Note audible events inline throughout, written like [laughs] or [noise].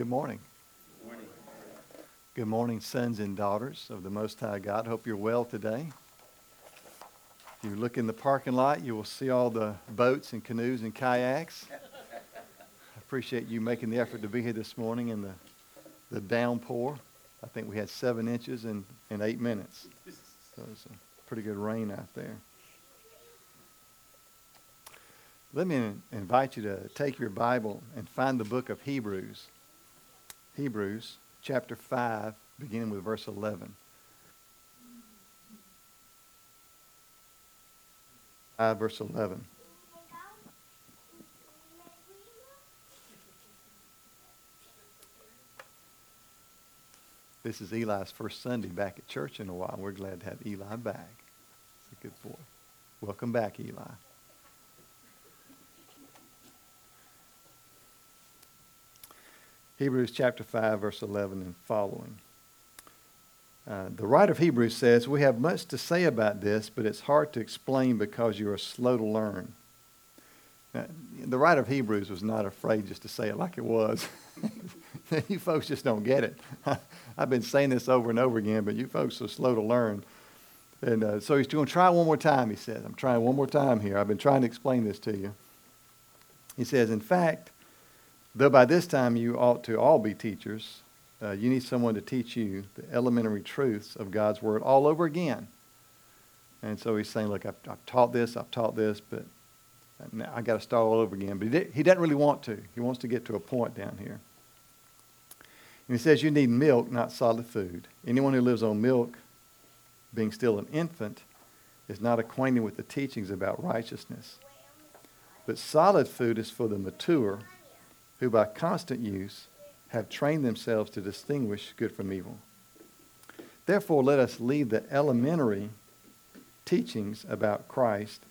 Good morning. Good morning, sons and daughters of the Most High God. Hope you're well today. If you look in the parking lot, you will see all the boats and canoes and kayaks. I appreciate you making the effort to be here this morning in the, the downpour. I think we had seven inches in, in eight minutes. So it's a pretty good rain out there. Let me invite you to take your Bible and find the book of Hebrews. Hebrews chapter 5, beginning with verse 11. 5, verse 11. This is Eli's first Sunday back at church in a while. We're glad to have Eli back. He's a good boy. Welcome back, Eli. Hebrews chapter 5, verse 11 and following. Uh, the writer of Hebrews says, We have much to say about this, but it's hard to explain because you are slow to learn. Now, the writer of Hebrews was not afraid just to say it like it was. [laughs] you folks just don't get it. [laughs] I've been saying this over and over again, but you folks are slow to learn. And uh, so he's going to try one more time, he says. I'm trying one more time here. I've been trying to explain this to you. He says, In fact, Though by this time you ought to all be teachers, uh, you need someone to teach you the elementary truths of God's Word all over again. And so he's saying, Look, I've, I've taught this, I've taught this, but I got to start all over again. But he, did, he doesn't really want to. He wants to get to a point down here. And he says, You need milk, not solid food. Anyone who lives on milk, being still an infant, is not acquainted with the teachings about righteousness. But solid food is for the mature who by constant use have trained themselves to distinguish good from evil. Therefore, let us leave the elementary teachings about Christ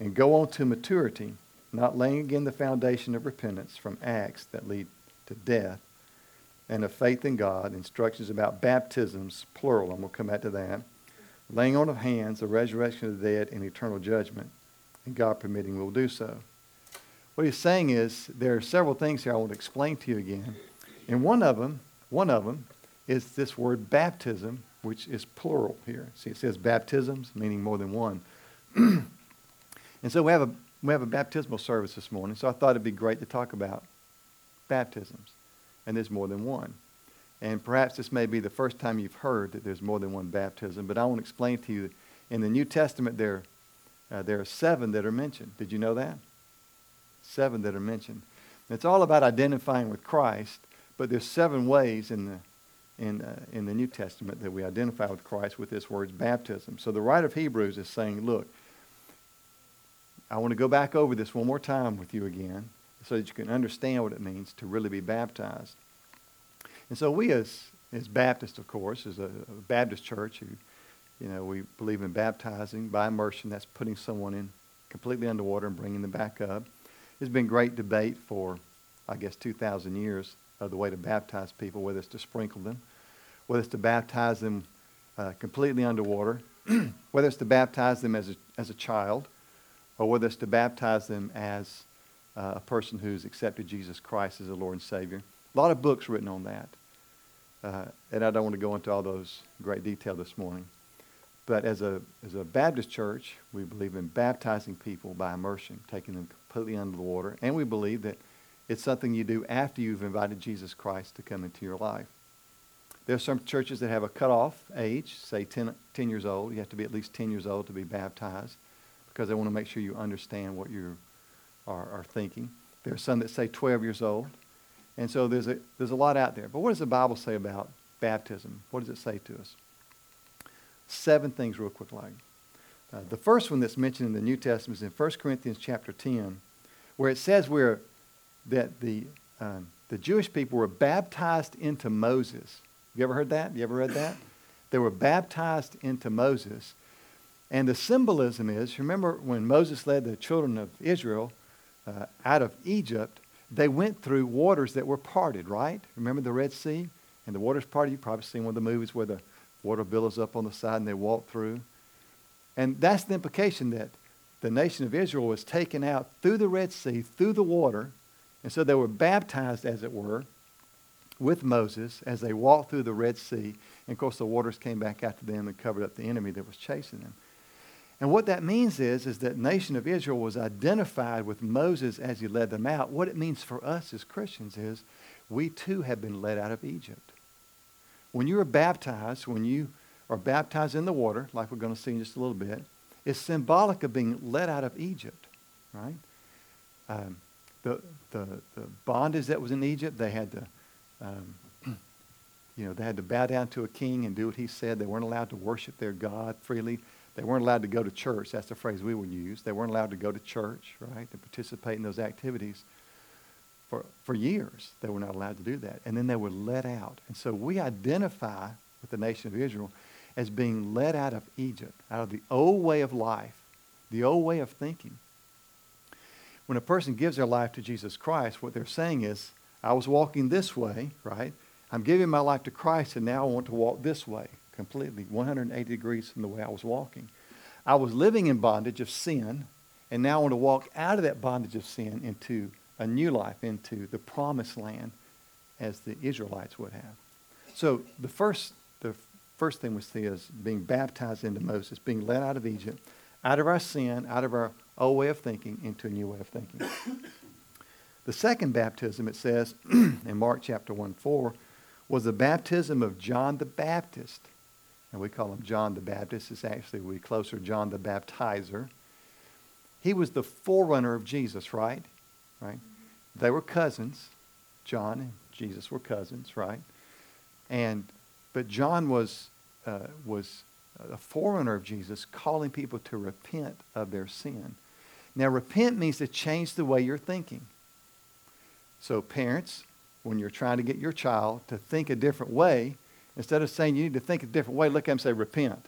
and go on to maturity, not laying again the foundation of repentance from acts that lead to death and of faith in God, instructions about baptisms, plural, and we'll come back to that, laying on of hands, the resurrection of the dead, and eternal judgment, and God permitting we'll do so. What he's saying is there are several things here I want to explain to you again. And one of them, one of them is this word baptism, which is plural here. See, it says baptisms, meaning more than one. [clears throat] and so we have a we have a baptismal service this morning, so I thought it'd be great to talk about baptisms. And there's more than one. And perhaps this may be the first time you've heard that there's more than one baptism, but I want to explain to you in the New Testament there, uh, there are seven that are mentioned. Did you know that? Seven that are mentioned. It's all about identifying with Christ, but there's seven ways in the in, uh, in the New Testament that we identify with Christ with this word baptism. So the writer of Hebrews is saying, look, I want to go back over this one more time with you again so that you can understand what it means to really be baptized. And so we as, as Baptists, of course, as a, a Baptist church who, you know, we believe in baptizing by immersion. That's putting someone in completely underwater and bringing them back up. There's been great debate for, I guess, 2,000 years of the way to baptize people, whether it's to sprinkle them, whether it's to baptize them uh, completely underwater, [clears throat] whether it's to baptize them as a, as a child, or whether it's to baptize them as uh, a person who's accepted Jesus Christ as a Lord and Savior. A lot of books written on that. Uh, and I don't want to go into all those great detail this morning. But as a, as a Baptist church, we believe in baptizing people by immersion, taking them completely under the water. And we believe that it's something you do after you've invited Jesus Christ to come into your life. There are some churches that have a cutoff age, say 10, 10 years old. You have to be at least 10 years old to be baptized because they want to make sure you understand what you are, are thinking. There are some that say 12 years old. And so there's a, there's a lot out there. But what does the Bible say about baptism? What does it say to us? Seven things real quick like. Uh, the first one that's mentioned in the New Testament is in 1 Corinthians chapter 10, where it says where that the, um, the Jewish people were baptized into Moses. You ever heard that? You ever read that? They were baptized into Moses. And the symbolism is, remember when Moses led the children of Israel uh, out of Egypt, they went through waters that were parted, right? Remember the Red Sea? And the waters parted. You've probably seen one of the movies where the water billows up on the side and they walk through. And that's the implication that the nation of Israel was taken out through the Red Sea, through the water, and so they were baptized, as it were, with Moses as they walked through the Red Sea. And of course, the waters came back after them and covered up the enemy that was chasing them. And what that means is, is that nation of Israel was identified with Moses as he led them out. What it means for us as Christians is we too have been led out of Egypt. When you are baptized, when you are baptized in the water, like we're going to see in just a little bit, it's symbolic of being led out of Egypt, right? Um, the, the, the bondage that was in Egypt, they had to, um, [clears throat] you know, they had to bow down to a king and do what he said. They weren't allowed to worship their God freely. They weren't allowed to go to church. That's the phrase we would use. They weren't allowed to go to church, right, to participate in those activities. For, for years, they were not allowed to do that. And then they were let out. And so we identify with the nation of Israel as being led out of Egypt, out of the old way of life, the old way of thinking. When a person gives their life to Jesus Christ, what they're saying is, I was walking this way, right? I'm giving my life to Christ, and now I want to walk this way, completely, 180 degrees from the way I was walking. I was living in bondage of sin, and now I want to walk out of that bondage of sin into a new life, into the promised land as the Israelites would have. So the first, the first thing we see is being baptized into Moses, being led out of Egypt, out of our sin, out of our old way of thinking, into a new way of thinking. the second baptism, it says [clears throat] in Mark chapter 1 4, was the baptism of John the Baptist. And we call him John the Baptist. It's actually, we closer John the Baptizer. He was the forerunner of Jesus, right? Right? They were cousins. John and Jesus were cousins, right? And but John was, uh, was a forerunner of Jesus, calling people to repent of their sin. Now, repent means to change the way you're thinking. So, parents, when you're trying to get your child to think a different way, instead of saying you need to think a different way, look at them and say, repent.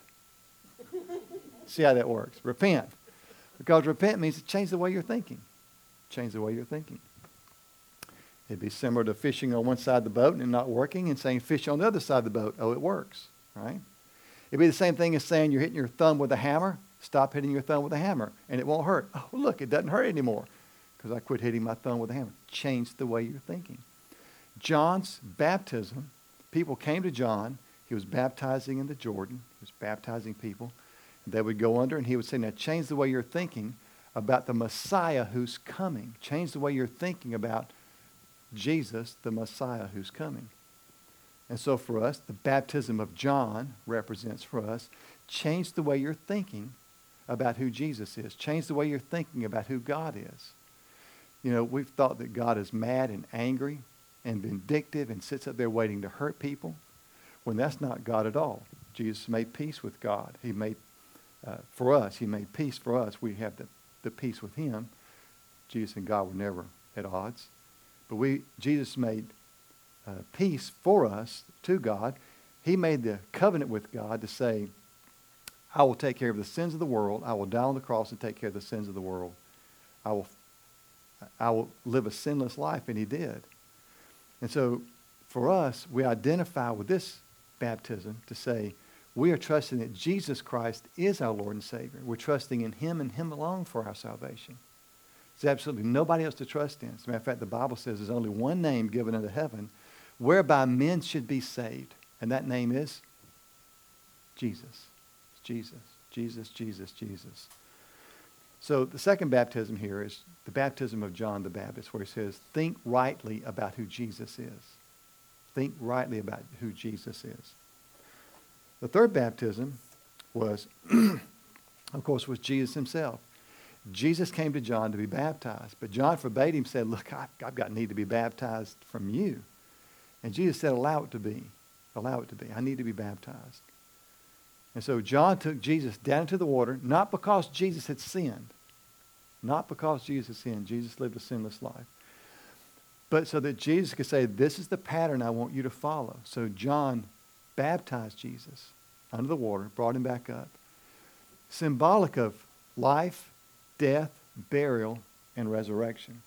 See how that works? Repent. Because repent means to change the way you're thinking. Change the way you're thinking. It'd be similar to fishing on one side of the boat and not working and saying fish on the other side of the boat. Oh, it works, right? It'd be the same thing as saying you're hitting your thumb with a hammer. Stop hitting your thumb with a hammer and it won't hurt. Oh, look, it doesn't hurt anymore because I quit hitting my thumb with a hammer. Change the way you're thinking. John's baptism, people came to John. He was baptizing in the Jordan. He was baptizing people. They would go under and he would say, now change the way you're thinking about the Messiah who's coming. Change the way you're thinking about Jesus, the Messiah who's coming. And so for us, the baptism of John represents for us change the way you're thinking about who Jesus is. Change the way you're thinking about who God is. You know, we've thought that God is mad and angry and vindictive and sits up there waiting to hurt people when that's not God at all. Jesus made peace with God. He made, uh, for us, he made peace for us. We have the, the peace with him. Jesus and God were never at odds. But we, Jesus made uh, peace for us to God. He made the covenant with God to say, I will take care of the sins of the world. I will die on the cross and take care of the sins of the world. I will, I will live a sinless life, and he did. And so for us, we identify with this baptism to say, we are trusting that Jesus Christ is our Lord and Savior. We're trusting in him and him alone for our salvation. There's absolutely nobody else to trust in. As a matter of fact, the Bible says there's only one name given unto heaven whereby men should be saved. And that name is Jesus. It's Jesus. Jesus, Jesus, Jesus. So the second baptism here is the baptism of John the Baptist, where he says, think rightly about who Jesus is. Think rightly about who Jesus is. The third baptism was, [clears throat] of course, was Jesus himself. Jesus came to John to be baptized, but John forbade him, said, Look, I've, I've got need to be baptized from you. And Jesus said, Allow it to be. Allow it to be. I need to be baptized. And so John took Jesus down into the water, not because Jesus had sinned, not because Jesus sinned. Jesus lived a sinless life. But so that Jesus could say, This is the pattern I want you to follow. So John baptized Jesus under the water, brought him back up. Symbolic of life, death, burial, and resurrection.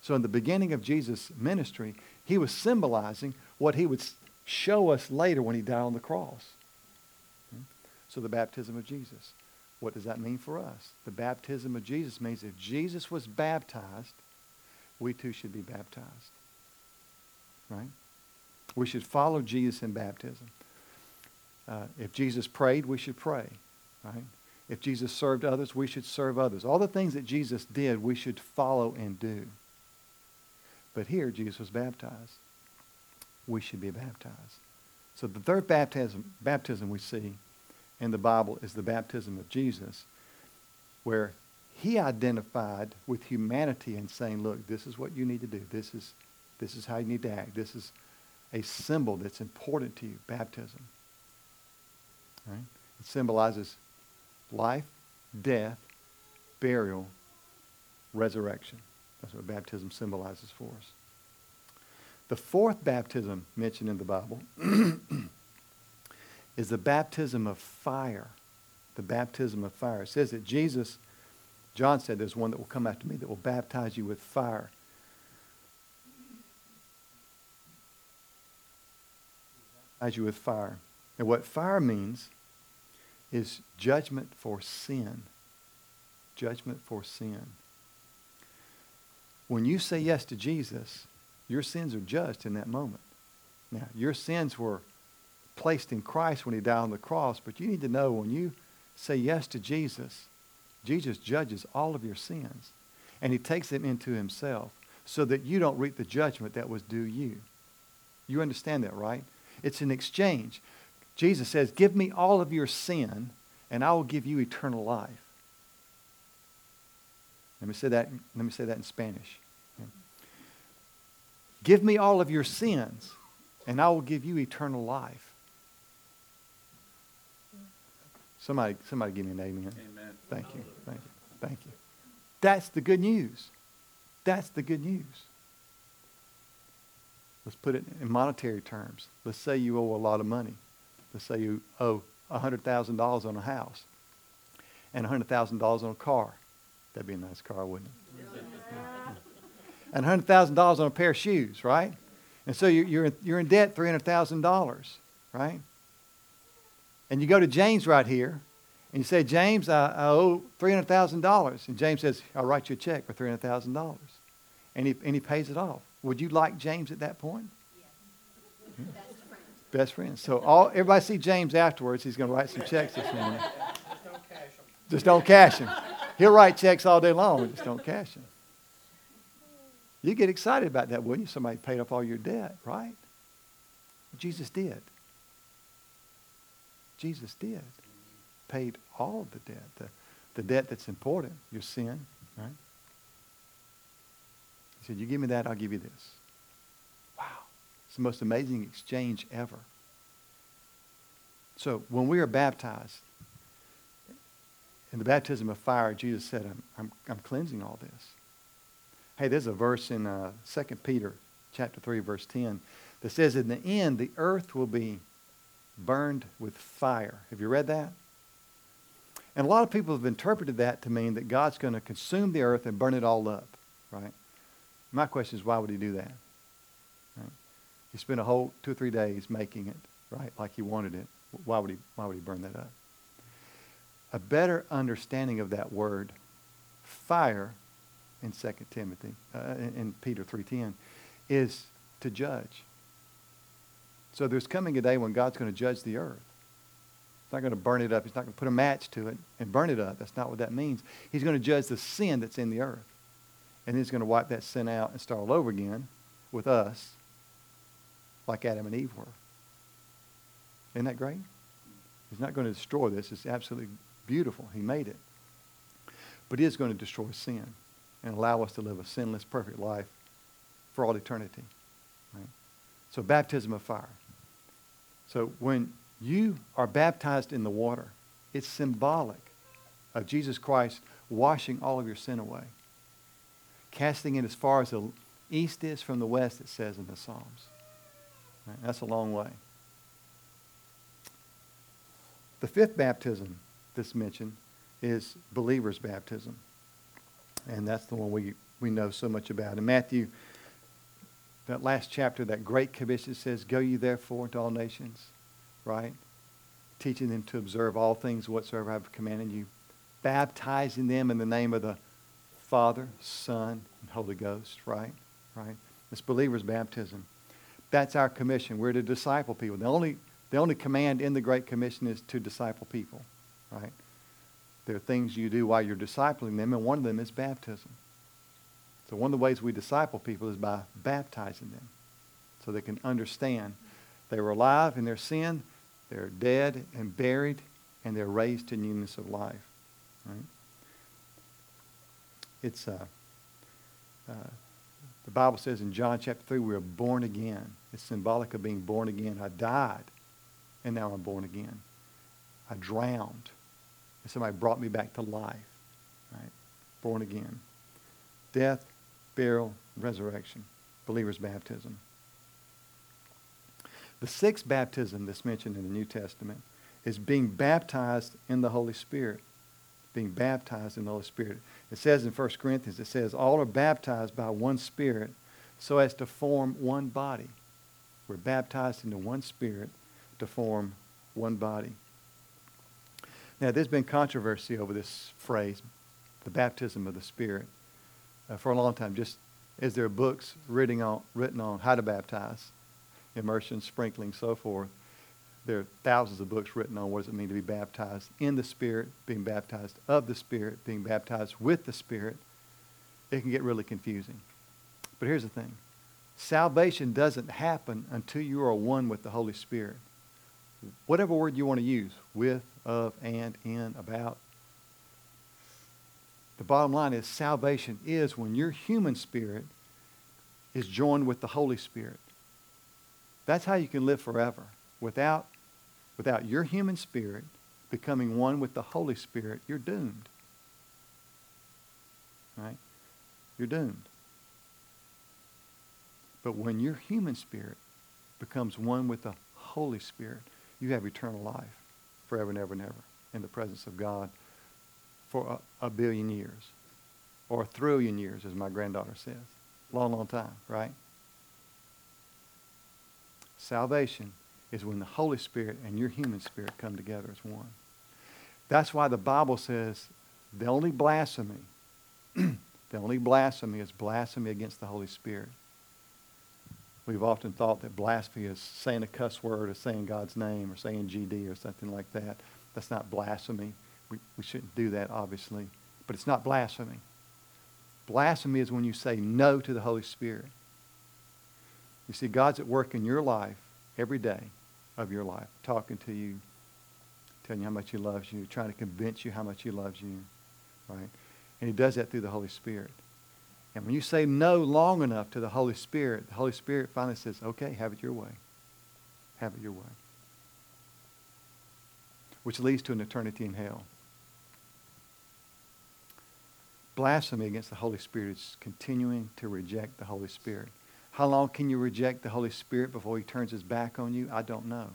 So, in the beginning of Jesus' ministry, he was symbolizing what he would show us later when he died on the cross. So, the baptism of Jesus. What does that mean for us? The baptism of Jesus means if Jesus was baptized, we too should be baptized. right? We should follow Jesus in baptism. Uh, if Jesus prayed, we should pray, right? If Jesus served others, we should serve others. All the things that Jesus did, we should follow and do. But here, Jesus was baptized. We should be baptized. So the third baptism, baptism we see in the Bible is the baptism of Jesus, where he identified with humanity and saying, look, this is what you need to do. This is, this is how you need to act. This is a symbol that's important to you, baptism. Right? It symbolizes life, death, burial, resurrection. That's what baptism symbolizes for us. The fourth baptism mentioned in the Bible [clears throat] is the baptism of fire. The baptism of fire. It says that Jesus, John said, there's one that will come after me that will baptize you with fire. Baptize you with fire. And what fire means is judgment for sin. Judgment for sin. When you say yes to Jesus, your sins are judged in that moment. Now, your sins were placed in Christ when he died on the cross, but you need to know when you say yes to Jesus, Jesus judges all of your sins, and he takes them into himself so that you don't reap the judgment that was due you. You understand that, right? It's an exchange. Jesus says, Give me all of your sin, and I will give you eternal life. Let me say that, let me say that in Spanish. Give me all of your sins, and I will give you eternal life. Somebody, somebody give me an amen. Amen. Thank you. Thank you. Thank you. That's the good news. That's the good news. Let's put it in monetary terms. Let's say you owe a lot of money. Let's say you owe $100,000 on a house and $100,000 on a car. That'd be a nice car, wouldn't it? [laughs] and $100,000 on a pair of shoes, right? And so you're, you're, in, you're in debt $300,000, right? And you go to James right here, and you say, James, I, I owe $300,000. And James says, I'll write you a check for $300,000. And he, and he pays it off. Would you like James at that point? Yeah. [laughs] Friend. Best friend. So all, everybody see James afterwards. He's going to write some checks this morning. Just don't cash them. He'll write checks all day long, just don't cash them. You get excited about that, wouldn't you? Somebody paid off all your debt, right? Jesus did. Jesus did. Paid all the debt. The, the debt that's important, your sin, right? He said, You give me that, I'll give you this. It's the most amazing exchange ever. So when we are baptized, in the baptism of fire, Jesus said, I'm, I'm, I'm cleansing all this. Hey, there's a verse in uh, 2 Peter chapter 3, verse 10 that says, In the end, the earth will be burned with fire. Have you read that? And a lot of people have interpreted that to mean that God's going to consume the earth and burn it all up, right? My question is, why would he do that? He spent a whole two or three days making it, right, like he wanted it. Why would he, why would he burn that up? A better understanding of that word, fire, in 2 Timothy, uh, in, in Peter 3.10, is to judge. So there's coming a day when God's going to judge the earth. He's not going to burn it up. He's not going to put a match to it and burn it up. That's not what that means. He's going to judge the sin that's in the earth. And he's going to wipe that sin out and start all over again with us, like Adam and Eve were. Isn't that great? He's not going to destroy this. It's absolutely beautiful. He made it. But he is going to destroy sin and allow us to live a sinless, perfect life for all eternity. Right? So baptism of fire. So when you are baptized in the water, it's symbolic of Jesus Christ washing all of your sin away, casting it as far as the east is from the west, it says in the Psalms. That's a long way. The fifth baptism that's mentioned is believer's baptism. And that's the one we, we know so much about. In Matthew, that last chapter, that great commission says, Go ye therefore into all nations, right? Teaching them to observe all things whatsoever I have commanded you, baptizing them in the name of the Father, Son, and Holy Ghost, right? Right? It's believer's baptism. That's our commission. We're to disciple people. The only, the only command in the Great Commission is to disciple people, right? There are things you do while you're discipling them, and one of them is baptism. So one of the ways we disciple people is by baptizing them so they can understand they were alive in their sin, they're dead and buried, and they're raised to newness of life. Right? It's uh, uh, the Bible says in John chapter 3, we are born again. It's symbolic of being born again. I died, and now I'm born again. I drowned, and somebody brought me back to life. Right? Born again. Death, burial, resurrection. Believer's baptism. The sixth baptism that's mentioned in the New Testament is being baptized in the Holy Spirit. Being baptized in the Holy Spirit. It says in 1 Corinthians, it says, all are baptized by one Spirit so as to form one body. We're baptized into one Spirit to form one body. Now, there's been controversy over this phrase, the baptism of the Spirit, uh, for a long time. Just as there are books written on, written on how to baptize, immersion, sprinkling, so forth. There are thousands of books written on what does it mean to be baptized in the Spirit, being baptized of the Spirit, being baptized with the Spirit. It can get really confusing. But here's the thing. Salvation doesn't happen until you are one with the Holy Spirit. Whatever word you want to use, with, of, and, in, about. The bottom line is salvation is when your human spirit is joined with the Holy Spirit. That's how you can live forever. Without, without your human spirit becoming one with the Holy Spirit, you're doomed. Right? You're doomed. But when your human spirit becomes one with the Holy Spirit, you have eternal life forever and ever and ever in the presence of God for a, a billion years or a trillion years, as my granddaughter says. Long, long time, right? Salvation is when the Holy Spirit and your human spirit come together as one. That's why the Bible says the only blasphemy, [clears throat] the only blasphemy is blasphemy against the Holy Spirit. We've often thought that blasphemy is saying a cuss word or saying God's name or saying GD or something like that. That's not blasphemy. We, we shouldn't do that, obviously. But it's not blasphemy. Blasphemy is when you say no to the Holy Spirit. You see, God's at work in your life every day of your life, talking to you, telling you how much he loves you, trying to convince you how much he loves you, right? And he does that through the Holy Spirit. And when you say no long enough to the Holy Spirit, the Holy Spirit finally says, okay, have it your way. Have it your way. Which leads to an eternity in hell. Blasphemy against the Holy Spirit is continuing to reject the Holy Spirit. How long can you reject the Holy Spirit before he turns his back on you? I don't know.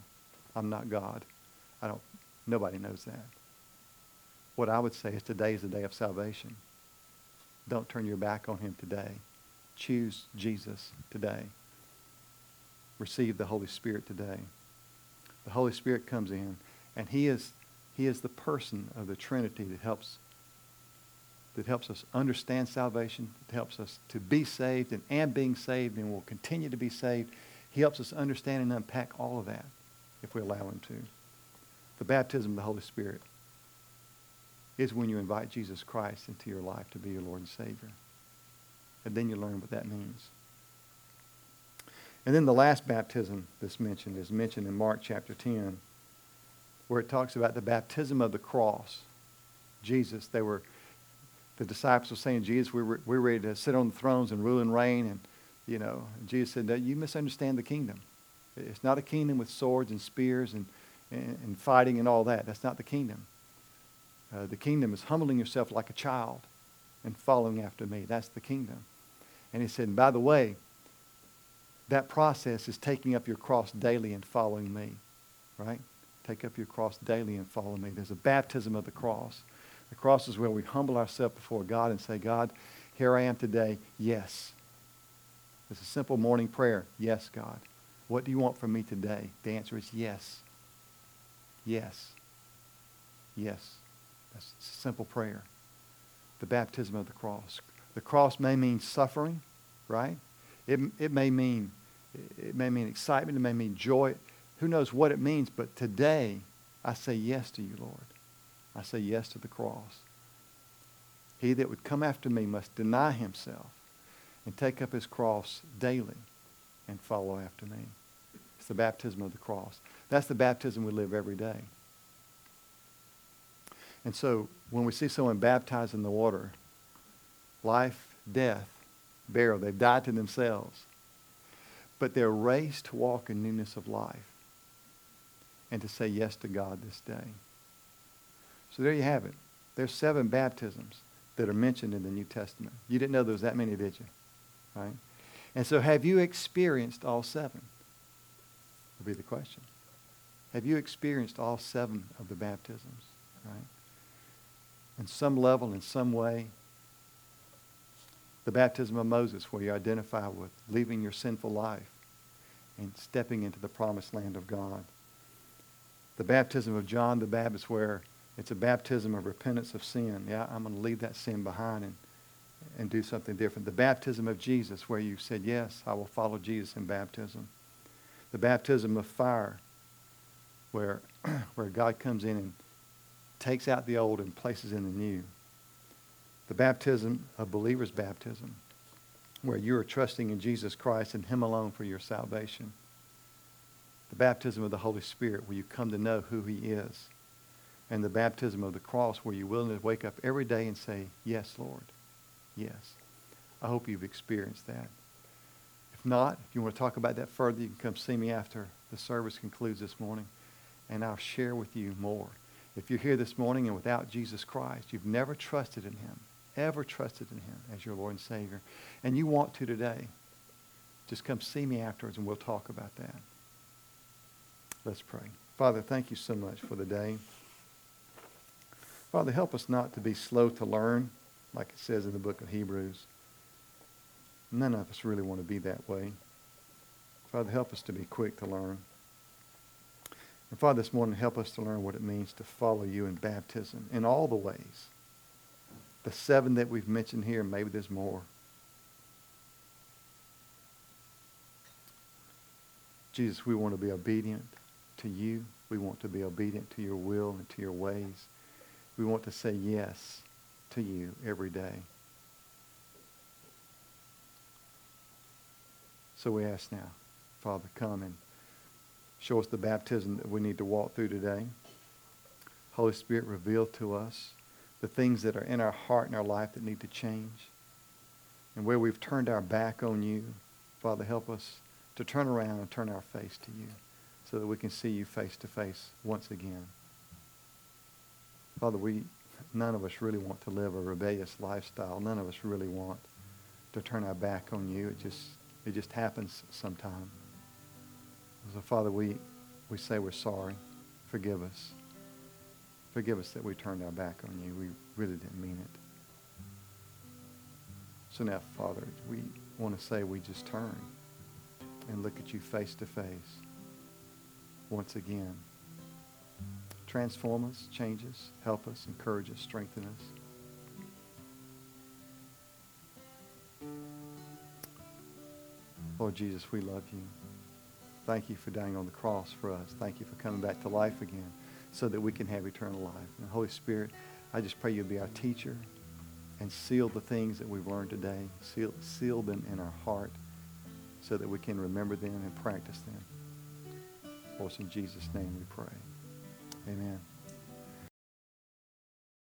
I'm not God. I don't nobody knows that. What I would say is today is the day of salvation. Don't turn your back on him today. Choose Jesus today. Receive the Holy Spirit today. The Holy Spirit comes in and he is he is the person of the Trinity that helps that helps us understand salvation, that helps us to be saved and am being saved and will continue to be saved. He helps us understand and unpack all of that if we allow him to. The baptism of the Holy Spirit is when you invite Jesus Christ into your life to be your Lord and Savior. And then you learn what that means. And then the last baptism that's mentioned is mentioned in Mark chapter 10, where it talks about the baptism of the cross. Jesus, they were the disciples were saying, Jesus, we're, we're ready to sit on the thrones and rule and reign. And, you know, Jesus said, no, you misunderstand the kingdom. It's not a kingdom with swords and spears and, and, and fighting and all that. That's not the kingdom. Uh, the kingdom is humbling yourself like a child and following after me. That's the kingdom. And he said, and by the way, that process is taking up your cross daily and following me. Right? Take up your cross daily and follow me. There's a baptism of the cross. The cross is where we humble ourselves before God and say, God, here I am today. Yes. It's a simple morning prayer. Yes, God. What do you want from me today? The answer is yes. Yes. Yes. That's a simple prayer. The baptism of the cross. The cross may mean suffering, right? It, it may mean It- It may mean excitement. It may mean joy. Who knows what it means? But today, I say yes to you, Lord. I say yes to the cross. He that would come after me must deny himself and take up his cross daily and follow after me. It's the baptism of the cross. That's the baptism we live every day. And so when we see someone baptized in the water, life, death, burial, they've died to themselves. But they're raised to walk in newness of life and to say yes to God this day. So there you have it. There's seven baptisms that are mentioned in the New Testament. You didn't know there was that many, did you? Right? And so have you experienced all seven? Would be the question. Have you experienced all seven of the baptisms? Right? In some level, in some way, the baptism of Moses, where you identify with leaving your sinful life and stepping into the promised land of God. The baptism of John the Baptist, where it's a baptism of repentance of sin. Yeah, I'm going to leave that sin behind and, and do something different. The baptism of Jesus, where you said, Yes, I will follow Jesus in baptism. The baptism of fire, where, [clears throat] where God comes in and takes out the old and places in the new. The baptism of believers' baptism, where you are trusting in Jesus Christ and Him alone for your salvation. The baptism of the Holy Spirit, where you come to know who He is. And the baptism of the cross, where you're willing to wake up every day and say, Yes, Lord. Yes. I hope you've experienced that. If not, if you want to talk about that further, you can come see me after the service concludes this morning, and I'll share with you more. If you're here this morning and without Jesus Christ, you've never trusted in Him, ever trusted in Him as your Lord and Savior, and you want to today, just come see me afterwards and we'll talk about that. Let's pray. Father, thank you so much for the day. Father, help us not to be slow to learn, like it says in the book of Hebrews. None of us really want to be that way. Father, help us to be quick to learn. And Father, this morning, help us to learn what it means to follow you in baptism in all the ways. The seven that we've mentioned here, maybe there's more. Jesus, we want to be obedient to you. We want to be obedient to your will and to your ways. We want to say yes to you every day. So we ask now, Father, come and show us the baptism that we need to walk through today. Holy Spirit, reveal to us the things that are in our heart and our life that need to change. And where we've turned our back on you, Father, help us to turn around and turn our face to you so that we can see you face to face once again. Father, we none of us really want to live a rebellious lifestyle. None of us really want to turn our back on you. It just it just happens sometime. So Father, we we say we're sorry. Forgive us. Forgive us that we turned our back on you. We really didn't mean it. So now, Father, we want to say we just turn and look at you face to face once again. Transform us, change us, help us, encourage us, strengthen us. Lord Jesus, we love you. Thank you for dying on the cross for us. Thank you for coming back to life again so that we can have eternal life. And Holy Spirit, I just pray you'll be our teacher and seal the things that we've learned today. Seal, seal them in our heart so that we can remember them and practice them. For in Jesus' name we pray. Amen.